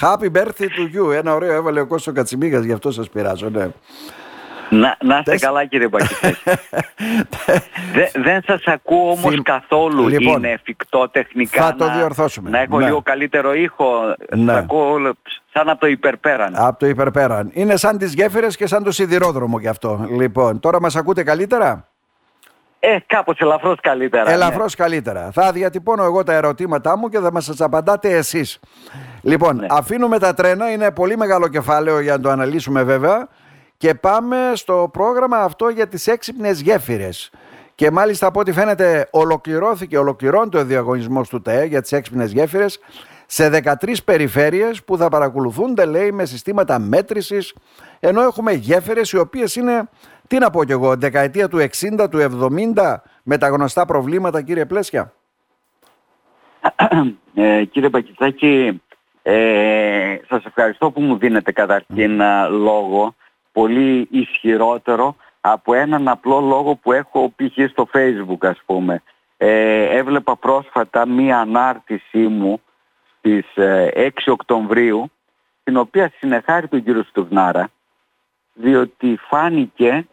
Happy birthday to you. Ένα ωραίο έβαλε ο Κώστο Κατσιμίγας, γι' αυτό σας πειράζω, ναι. Να, να είστε καλά κύριε Μπακητάκη. Δε, δεν σας ακούω όμως Θυμ- καθόλου. Λοιπόν, Είναι εφικτό τεχνικά θα το να, διορθώσουμε. να έχω Ναι. λίγο καλύτερο ήχο. Ναι. Σας ακούω σαν από το υπερπέραν. Από το υπερπέραν. Είναι σαν τις γέφυρες και σαν το σιδηρόδρομο γι' αυτό. Λοιπόν, τώρα μας ακούτε καλύτερα; Ε, κάπως ελαφρώς καλύτερα. ναι. Ελαφρώς καλύτερα. Θα διατυπώνω εγώ τα ερωτήματά μου και θα μας σας απαντάτε εσείς. Λοιπόν, Ναι. αφήνουμε τα τρένα, είναι πολύ μεγάλο κεφάλαιο για να το αναλύσουμε βέβαια και πάμε στο πρόγραμμα αυτό για τις έξυπνες γέφυρες. Και μάλιστα από ό,τι φαίνεται ολοκληρώθηκε, ολοκληρώνεται ο διαγωνισμός του ΤΕΕ για τις έξυπνες γέφυρες σε 13 περιφέρειες που θα παρακολουθούνται λέει με συστήματα μέτρησης ενώ έχουμε γέφυρες οι οποίες είναι, τι να πω κι εγώ, δεκαετία του 60, του 70 με τα γνωστά προβλήματα κύριε Πλέσια. Ε, κύριε Πακιστάκη, ε, σας ευχαριστώ που μου δίνετε καταρχήν α, λόγο πολύ ισχυρότερο από έναν απλό λόγο που έχω π.χ. στο facebook ας πούμε. Ε, έβλεπα πρόσφατα μία ανάρτησή μου στις ε, 6 Οκτωβρίου την οποία συνεχάρει τον κύριο Στουβνάρα διότι φάνηκε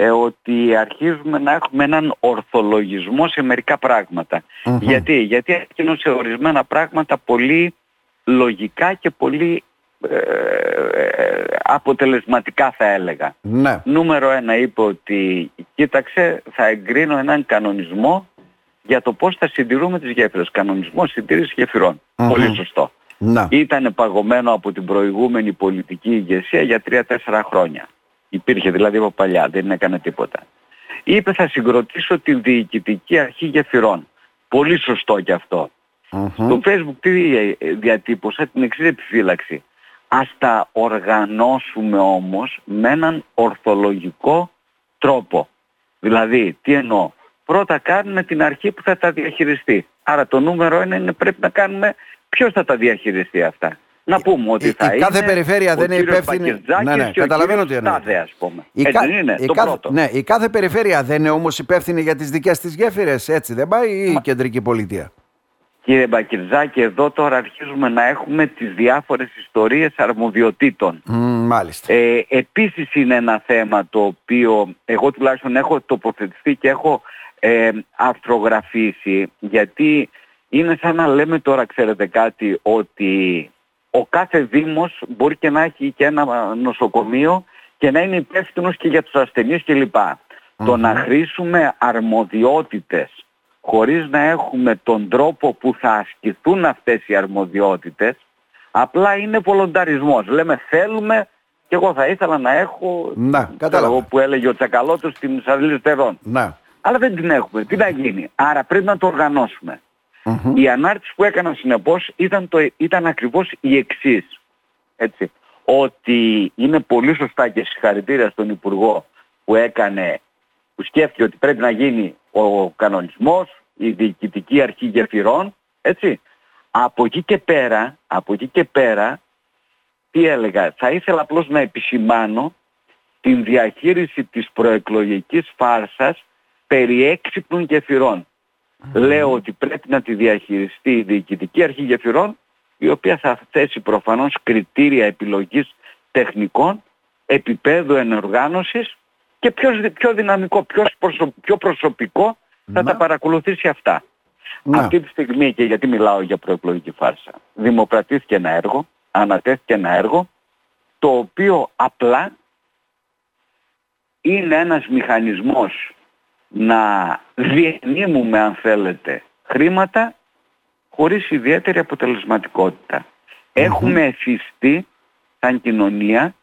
ε, ότι αρχίζουμε να έχουμε έναν ορθολογισμό σε μερικά πράγματα. Μμμ. Γιατί, γιατί εκείνο σε ορισμένα πράγματα πολύ λογικά και πολύ ε, ε, αποτελεσματικά θα έλεγα. Ναι. Νούμερο ένα είπε ότι κοίταξε θα εγκρίνω έναν κανονισμό για το πώς θα συντηρούμε τις γέφυρες. Κανονισμό συντήρησης γεφυρών. Μμμ. Πολύ σωστό. Να. Ήταν παγωμένο από την προηγούμενη πολιτική ηγεσία για 3-4 χρόνια. Υπήρχε δηλαδή από παλιά, δεν έκανε τίποτα. Είπε θα συγκροτήσω την διοικητική αρχή γεφυρών. Πολύ σωστό και αυτό. Μμμ. Στο facebook τι ε, διατύπωσα την εξής επιφύλαξη. Ας τα οργανώσουμε όμως με έναν ορθολογικό τρόπο. Δηλαδή, τι εννοώ; Πρώτα κάνουμε την αρχή που θα τα διαχειριστεί. Άρα το νούμερο ένα είναι πρέπει να κάνουμε ποιος θα τα διαχειριστεί αυτά. Να πούμε ότι η- θα η είναι κάθε περιφέρεια ο δεν είναι κύριος υπεύθυνη- Μπακετζάκης Ναι, ναι, και ο καταλαβαίνω κύριος τι εννοείτε. Τάδε, ας πούμε. Η, Έτσι κα- δεν είναι, η το κάθε, πρώτο. ναι, η κάθε περιφέρεια δεν είναι όμως υπεύθυνη για τις δικές της γέφυρες, έτσι δεν πάει ή η κεντρική πολιτεία; Κύριε Μπακυρζάκη, εδώ τώρα αρχίζουμε να έχουμε τις διάφορες ιστορίες αρμοδιοτήτων. Μ, μάλιστα. Ε, επίσης είναι ένα θέμα το οποίο εγώ τουλάχιστον έχω τοποθετηθεί και έχω ε, αρθρογραφήσει γιατί είναι σαν να λέμε τώρα ξέρετε κάτι ότι ο κάθε δήμος μπορεί και να έχει και ένα νοσοκομείο και να είναι υπεύθυνος και για τους ασθενείς κλπ. Το να χρήσουμε αρμοδιότητες χωρίς να έχουμε τον τρόπο που θα ασκηθούν αυτές οι αρμοδιότητες απλά είναι βολονταρισμός. Λέμε θέλουμε και εγώ θα ήθελα να έχω Να, ξέρω κατάλαβα. εγώ που έλεγε ο Τσακαλώτος στην Σαρλιστερών. Να. Αλλά δεν την έχουμε. Τι να γίνει. Άρα πρέπει να το οργανώσουμε. Μμμ. Η ανάρτηση που έκανα συνεπώς ήταν, το, ήταν ακριβώς η εξής. Έτσι. Ότι είναι πολύ σωστά και συγχαρητήρια στον Υπουργό που έκανε, που σκέφτηκε ότι πρέπει να γίνει ο κανονισμός, η διοικητική αρχή γεφυρών, έτσι. Από εκεί και πέρα, από εκεί και πέρα, τι έλεγα, θα ήθελα απλώς να επισημάνω την διαχείριση της προεκλογικής φάρσας περί έξυπνων γεφυρών. Λέω ότι πρέπει να τη διαχειριστεί η Διοικητική Αρχή Γεφυρών, η οποία θα θέσει προφανώς κριτήρια επιλογής τεχνικών, επίπεδου ενοργάνωσης και πιο, πιο δυναμικό, πιο, προσω- πιο προσωπικό θα Να. τα παρακολουθήσει αυτά. Να. Αυτή τη στιγμή και γιατί μιλάω για προεκλογική φάρσα. Δημοπρατήθηκε ένα έργο, ανατέθηκε ένα έργο, το οποίο απλά είναι ένας μηχανισμός να διενύμουμε αν θέλετε χρήματα χωρίς ιδιαίτερη αποτελεσματικότητα. Έχουμε εφιστεί σαν κοινωνία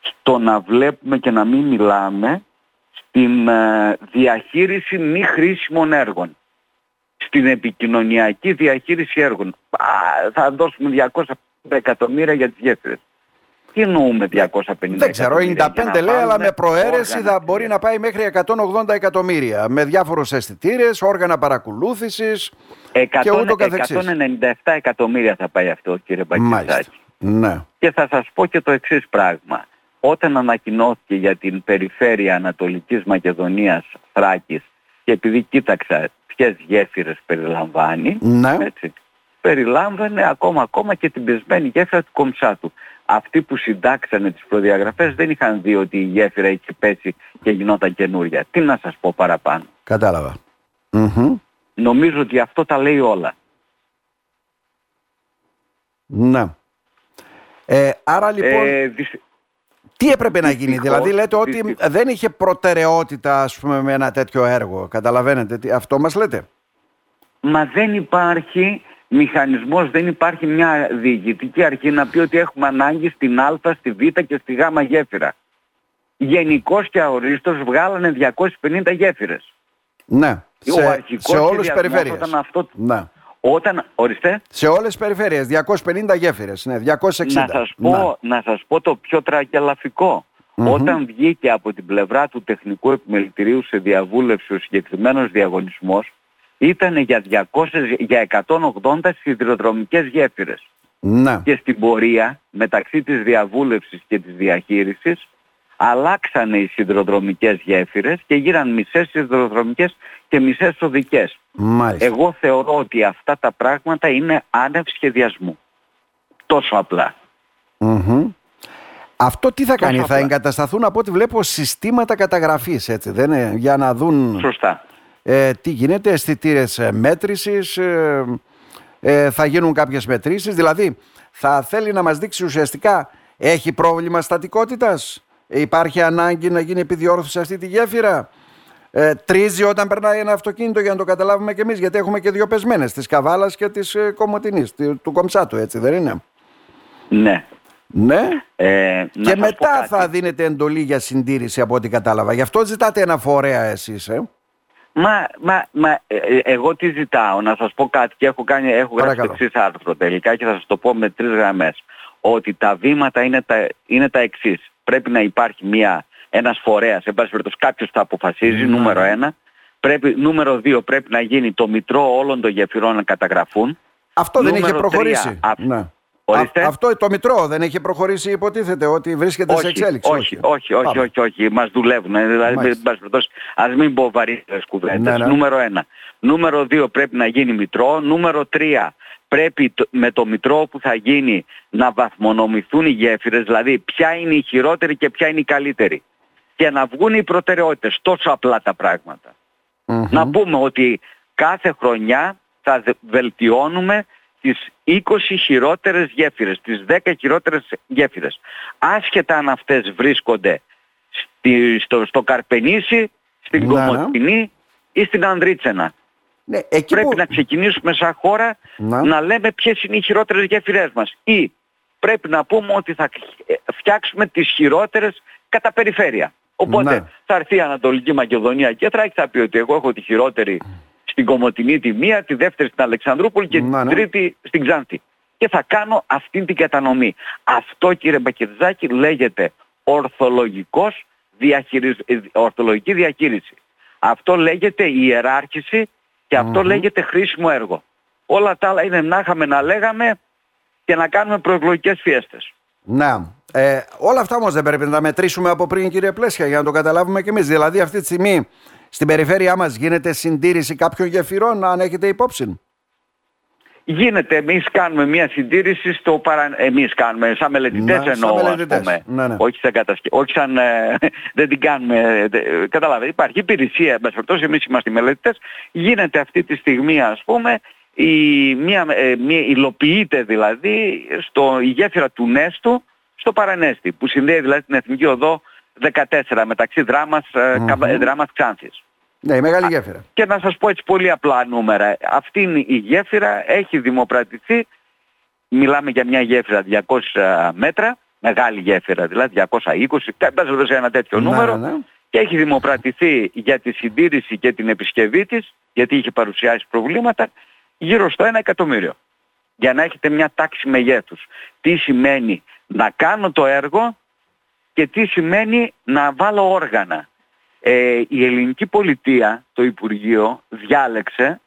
στο να βλέπουμε και να μην μιλάμε στην ε, διαχείριση μη χρήσιμων έργων. Στην επικοινωνιακή διαχείριση έργων. Α, θα δώσουμε 250 εκατομμύρια για τις γέφυρες. Τι εννοούμε 250 Δεν ξέρω, εκατομμύρια, 95 για να λέει, αλλά βάλουμε με προαίρεση όργανα θα στη μπορεί να πάει μέχρι 180 εκατομμύρια. Με διάφορους αισθητήρες, όργανα παρακολούθησης και ούτω 100, καθεξής. 197 εκατομμύρια θα πάει αυτό κύριε Μάλιστα. Μπακιστάκη. Ναι. Και θα σας πω και το εξής πράγμα. Όταν ανακοινώθηκε για την περιφέρεια Ανατολικής Μακεδονίας Θράκης και επειδή κοίταξα ποιες γέφυρες περιλαμβάνει, Ναι. έτσι, περιλάμβανε ακόμα ακόμα και την πεσμένη γέφυρα του Κομψάτου. Αυτοί που συντάξανε τις προδιαγραφές δεν είχαν δει ότι η γέφυρα είχε πέσει και γινόταν καινούρια. Τι να σας πω παραπάνω. Κατάλαβα. Νομίζω ότι αυτό τα λέει όλα. Να. Ε, άρα λοιπόν... Ε, τι έπρεπε να γίνει, δηλαδή λέτε ότι δεν είχε προτεραιότητα ας πούμε με ένα τέτοιο έργο, καταλαβαίνετε, αυτό μας λέτε; Μα δεν υπάρχει μηχανισμός, δεν υπάρχει μια διοικητική αρχή να πει ότι έχουμε ανάγκη στην Α, στη Β και στη Γ γέφυρα. Γενικώ και αορίστος βγάλανε 250 γέφυρες. Ναι, σε, σε όλες τις περιφέρειες. αυτό, ναι. Όταν, ορίστε. Σε όλες τις περιφέρειες, 250 γέφυρες, ναι, 260. Να σας πω, να σας πω το πιο τραγελαφικο Όταν βγήκε από την πλευρά του τεχνικού επιμελητηρίου σε διαβούλευση ο συγκεκριμένος διαγωνισμός, ήταν για, 200, για 180 σιδηροδρομικές γέφυρες. Να. Και στην πορεία, μεταξύ της διαβούλευσης και της διαχείρισης, αλλάξανε οι σιδηροδρομικές γέφυρες και γίναν μισές σιδηροδρομικές και μισές οδικές. Μάλιστα. Εγώ θεωρώ ότι αυτά τα πράγματα είναι άνευ σχεδιασμού. Τόσο απλά. Αυτό τι θα κάνει, θα εγκατασταθούν από ό,τι βλέπω συστήματα καταγραφής, έτσι, δεν είναι, για να δουν Σωστά. Ε, τι γίνεται, αισθητήρες ε, μέτρησης, ε, ε, θα γίνουν κάποιες μετρήσεις, δηλαδή θα θέλει να μας δείξει ουσιαστικά έχει πρόβλημα στατικότητας, υπάρχει ανάγκη να γίνει επιδιόρθωση σε αυτή τη γέφυρα, ε, τρίζει όταν περνάει ένα αυτοκίνητο για να το καταλάβουμε κι εμείς γιατί έχουμε και δύο πεσμένες της Καβάλας και της ε, Κομωτινής, του Κομψάτου έτσι δεν είναι; Ναι. Ναι; Ε, και μετά θα δίνετε εντολή για συντήρηση από ό,τι κατάλαβα. Γι' αυτό ζητάτε ένα φορέα εσείς. Ε. Μα, μα, μα ε, ε, εγώ τι ζητάω, να σας πω κάτι και έχω, κάνει, έχω γράψει το εξής άρθρο τελικά και θα σας το πω με τρεις γραμμές. Ότι τα βήματα είναι τα, είναι τα εξής. Πρέπει να υπάρχει μια ένας φορέας, εν πάση περιπτώσει κάποιος θα αποφασίζει, ναι. νούμερο ένα. Πρέπει, νούμερο δύο, πρέπει να γίνει το μητρό όλων των γεφυρών να καταγραφούν. Αυτό δεν είχε προχωρήσει. ναι. Αυτό το μητρό δεν έχει προχωρήσει υποτίθεται ότι βρίσκεται όχι, σε εξέλιξη. Όχι, όχι, όχι, όχι, όχι, μας δουλεύουν. Ε, δηλαδή, ας μην πω βαρύτερες κουβέντες. Ναι, ναι. Νούμερο ένα. Νούμερο δύο πρέπει να γίνει μητρό. Νούμερο τρία πρέπει με το μητρό που θα γίνει να βαθμονομηθούν οι γέφυρες, δηλαδή ποια είναι η χειρότερη και ποια είναι η καλύτερη και να βγουν οι προτεραιότητες. Τόσο απλά τα πραγματα Να πούμε ότι κάθε χρονιά θα βελτιώνουμε τις 20 χειρότερες γέφυρες, τις 10 χειρότερες γέφυρες. Άσχετα αν αυτές βρίσκονται στη, στο, στο Καρπενήσι, στην ναι, ναι. Κομωτινή ή στην Ανδρίτσενα. Ναι, πρέπει να ξεκινήσουμε σαν χώρα να. να λέμε ποιες είναι οι χειρότερες γέφυρές μας. Ή πρέπει να πούμε ότι θα φτιάξουμε τις χειρότερες κατά περιφέρεια. Οπότε ναι. θα έρθει η Ανατολική Μακεδονία και θα πει ότι εγώ έχω τη χειρότερη στην Κομωτινή τη μία, τη δεύτερη στην Αλεξανδρούπολη και την ναι. τρίτη στην Ξάνθη. Και θα κάνω αυτή την κατανομή. Αυτό κύριε Μπακερζάκη λέγεται ορθολογικός διαχειρισ... Ε, ορθολογική διαχείριση. Αυτό λέγεται ιεράρχηση και αυτό λέγεται χρήσιμο έργο. Όλα τα άλλα είναι να είχαμε να λέγαμε και να κάνουμε προεκλογικές φιέστες. Ναι. Ε, όλα αυτά όμως δεν πρέπει να τα μετρήσουμε από πριν κύριε Πλέσια για να το καταλάβουμε κι εμείς. Δηλαδή αυτή τη στιγμή στην περιφέρειά μας γίνεται συντήρηση κάποιων γεφυρών αν έχετε υπόψη. Γίνεται, εμείς κάνουμε μια συντήρηση στο παρα... Εμείς κάνουμε, σαν μελετητές ναι, εννοώ, σαν ας πούμε. Ναι, ναι. Όχι σαν κατασκευή, όχι σαν... Ε, δεν την κάνουμε... Καταλάβετε, υπάρχει υπηρεσία, εν εμείς είμαστε οι μελετητές. Γίνεται αυτή τη στιγμή, ας πούμε, η, μια, ε, μια, υλοποιείται δηλαδή στο, η γέφυρα του Νέστου στο Παρανέστη που συνδέει δηλαδή την Εθνική Οδό 14 μεταξύ δράμας, mm-hmm. δράμας Ξάνθης. Ναι, η μεγάλη γέφυρα. Και να σας πω έτσι πολύ απλά νούμερα. Αυτή είναι η γέφυρα, έχει δημοπρατηθεί, μιλάμε για μια γέφυρα 200 μέτρα, μεγάλη γέφυρα δηλαδή 220, πέρα σε ένα τέτοιο ναι, νούμερο, ναι, ναι. και έχει δημοπρατηθεί για τη συντήρηση και την επισκευή της, γιατί είχε παρουσιάσει προβλήματα, γύρω στο 1 εκατομμύριο. Για να έχετε μια τάξη μεγέθους. Τι σημαίνει να κάνω το έργο και τι σημαίνει να βάλω όργανα. Ε, η ελληνική πολιτεία, το Υπουργείο, διάλεξε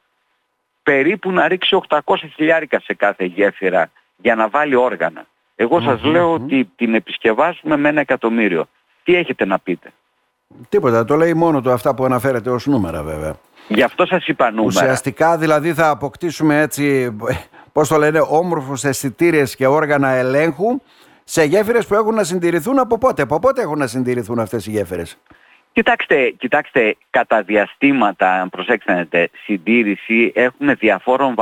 περίπου να ρίξει 800 χιλιάρικα σε κάθε γέφυρα για να βάλει όργανα. Εγώ σας λέω ότι την επισκευάζουμε με ένα εκατομμύριο. Τι έχετε να πείτε; Τίποτα, το λέει μόνο το αυτά που αναφέρετε ως νούμερα βέβαια. Γι' αυτό σας είπα νούμερα. Ουσιαστικά δηλαδή θα αποκτήσουμε έτσι πώς το λένε, όμορφους αισθητήρες και όργανα ελέγχου σε γέφυρες που έχουν να συντηρηθούν από πότε. Από πότε έχουν να συντηρηθούν αυτές οι γέφυρες; Κοιτάξτε, κοιτάξτε, κατά διαστήματα, αν προσέξτε, συντήρηση έχουν διαφόρων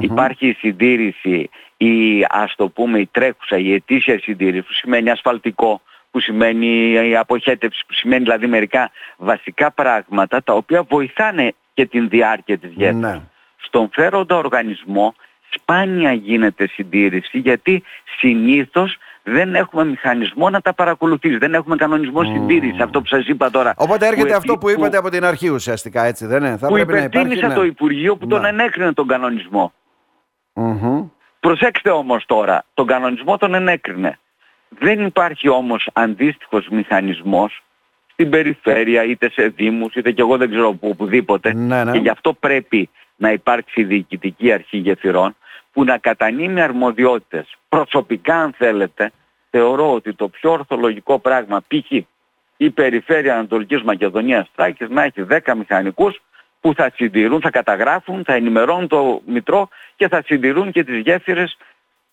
Υπάρχει η συντήρηση, η, ας το πούμε, η τρέχουσα, η ετήσια συντήρηση, που σημαίνει ασφαλτικό, που σημαίνει η αποχέτευση, που σημαίνει δηλαδή μερικά βασικά πράγματα, τα οποία βοηθάνε και την διάρκεια της γέφυρας. Ναι. Στον φέροντα οργανισμό σπάνια γίνεται συντήρηση, γιατί συνήθως δεν έχουμε μηχανισμό να τα παρακολουθήσει. Δεν έχουμε κανονισμό mm. συντήρησης. Αυτό που σας είπα τώρα. Οπότε έρχεται αυτό που είπατε από την αρχή ουσιαστικά, έτσι δεν είναι; Θα που υπερτίμησα ναι. το Υπουργείο που τον ενέκρινε τον κανονισμό. Προσέξτε όμως τώρα, τον κανονισμό τον ενέκρινε. Δεν υπάρχει όμως αντίστοιχος μηχανισμός στην περιφέρεια, είτε σε δήμους, είτε και εγώ δεν ξέρω που, οπουδήποτε. Ναι, ναι. Και γι' αυτό πρέπει να υπάρξει διοικητική αρχή γεφυρών που να κατανείμει αρμοδιότητες. Προσωπικά αν θέλετε, θεωρώ ότι το πιο ορθολογικό πράγμα, π.χ. η περιφέρεια Ανατολικής Μακεδονίας Τράκης, να έχει 10 μηχανικούς που θα συντηρούν, θα καταγράφουν, θα ενημερώνουν το Μητρό και θα συντηρούν και τις γέφυρες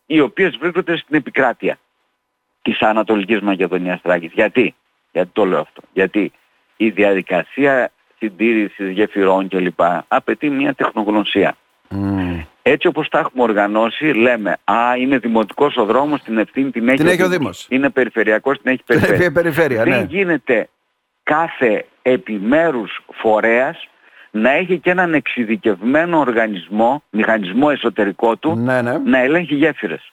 οι οποίες βρίσκονται στην επικράτεια της Ανατολικής Μακεδονίας Τράκης. Γιατί, γιατί το λέω αυτό, γιατί η διαδικασία συντήρησης γεφυρών κλπ. απαιτεί μια τεχνογνωσία. Έτσι όπως τα έχουμε οργανώσει λέμε «Α, είναι δημοτικός ο δρόμος, την ευθύνη την έχει, την έχει ο Δήμος. Είναι περιφερειακός, την έχει περιφέρεια». περιφέρεια Δεν ναι. γίνεται κάθε επιμέρους φορέας να έχει και έναν εξειδικευμένο οργανισμό, μηχανισμό εσωτερικό του, ναι, ναι. να ελέγχει γέφυρες.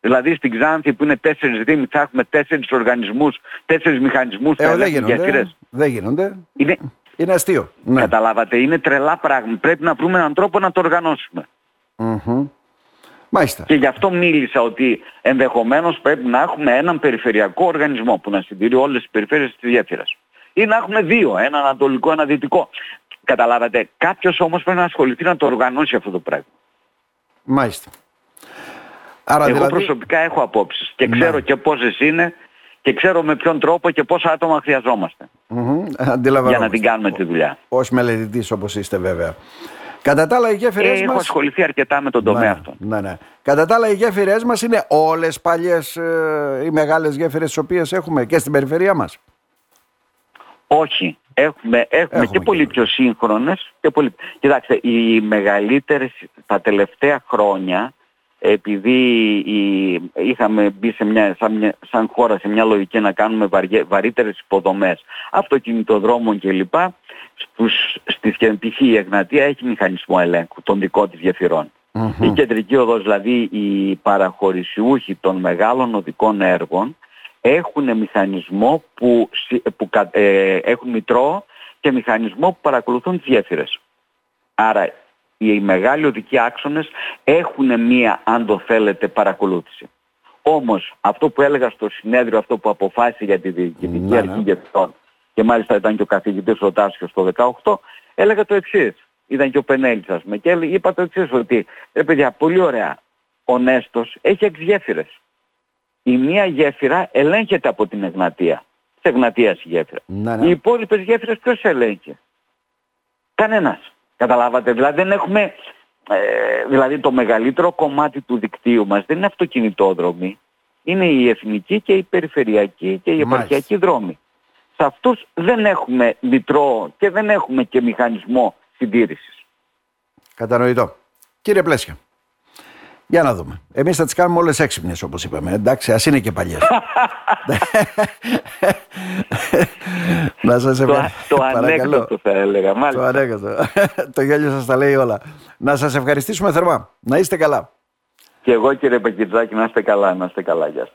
Δηλαδή στην Ξάνθη που είναι τέσσερις δήμοι θα έχουμε τέσσερις οργανισμούς, τέσσερις μηχανισμούς ε, δεν γίνονται, γέφυρες. Δεν γίνονται. Είναι, είναι αστείο. Ναι. Καταλάβατε, είναι τρελά πράγματα. Πρέπει να βρούμε έναν τρόπο να το οργανώσουμε. Mm-hmm. Μάλιστα. Και γι' αυτό μίλησα ότι ενδεχομένως πρέπει να έχουμε έναν περιφερειακό οργανισμό που να συντηρεί όλες τις περιφέρειες της γέφυρας. Ή να έχουμε δύο, ένα ανατολικό, ένα δυτικό. Καταλάβατε. Κάποιος όμως πρέπει να ασχοληθεί να το οργανώσει αυτό το πράγμα. Μάλιστα. Άρα, Εγώ δηλαδή... προσωπικά έχω απόψεις και ξέρω ναι. και πόσες είναι και ξέρω με ποιον τρόπο και πόσα άτομα χρειαζόμαστε. Mm-hmm. Για να την κάνουμε τη δουλειά. Ως μελετητής όπως είστε βέβαια. Κατά τα άλλα οι γέφυρες ε, μας... Έχω ασχοληθεί αρκετά με τον τομέα ναι, αυτό. Ναι, ναι. Κατά τα άλλα οι γέφυρες μας είναι όλες παλιές ε, οι μεγάλες γέφυρες τις οποίες έχουμε και στην περιφερειά μας. Όχι. Έχουμε, έχουμε, και πολύ πιο σύγχρονες. Και πολύ... Κοιτάξτε, οι μεγαλύτερες τα τελευταία χρόνια επειδή είχαμε μπει σε μια, σαν, χώρα σε μια λογική να κάνουμε βαριέ, βαρύτερες υποδομές αυτοκινητοδρόμων κλπ. Στους, στη π.χ. η Εγνατία έχει μηχανισμό ελέγχου των δικών της γεφυρων Η κεντρική οδός, δηλαδή οι παραχωρησιούχοι των μεγάλων οδικών έργων έχουν μηχανισμό που, που ε, έχουν μητρό και μηχανισμό που παρακολουθούν τις γέφυρες. Άρα οι μεγάλοι οδικοί άξονες έχουν μία, αν το θέλετε, παρακολούθηση. Όμως αυτό που έλεγα στο συνέδριο, αυτό που αποφάσισε για τη διοικητική ναι, αρχή ναι. και μάλιστα ήταν και ο καθηγητής Ρωτάσιος το 18, έλεγα το εξής. Ήταν και ο Πενέλης ας πούμε και είπα το εξής ότι ρε παιδιά πολύ ωραία, ο Νέστος έχει έξι γέφυρες. Η μία γέφυρα ελέγχεται από την Εγνατία. Σε Εγνατίας η γέφυρα. Ναι, ναι. Οι υπόλοιπες γέφυρες ποιος ελέγχει; Κανένας. Καταλάβατε, δηλαδή δεν έχουμε, ε, δηλαδή το μεγαλύτερο κομμάτι του δικτύου μας δεν είναι αυτοκινητόδρομοι, είναι η εθνική και η περιφερειακή και η επαρχιακή δρόμη. Σε αυτούς δεν έχουμε μητρό και δεν έχουμε και μηχανισμό συντήρησης. Κατανοητό. Κύριε Πλέσια. Για να δούμε. Εμείς θα τις κάνουμε όλες έξυπνες, όπως είπαμε. Εντάξει, ας είναι και παλιές. να σας ευχαριστήσω. Το, ανέκδοτο θα έλεγα. Μάλιστα. Το ανέκδοτο. το γέλιο σας τα λέει όλα. Να σας ευχαριστήσουμε θερμά. Να είστε καλά. Και εγώ κύριε Πακιτζάκη να είστε καλά. Να είστε καλά. Γεια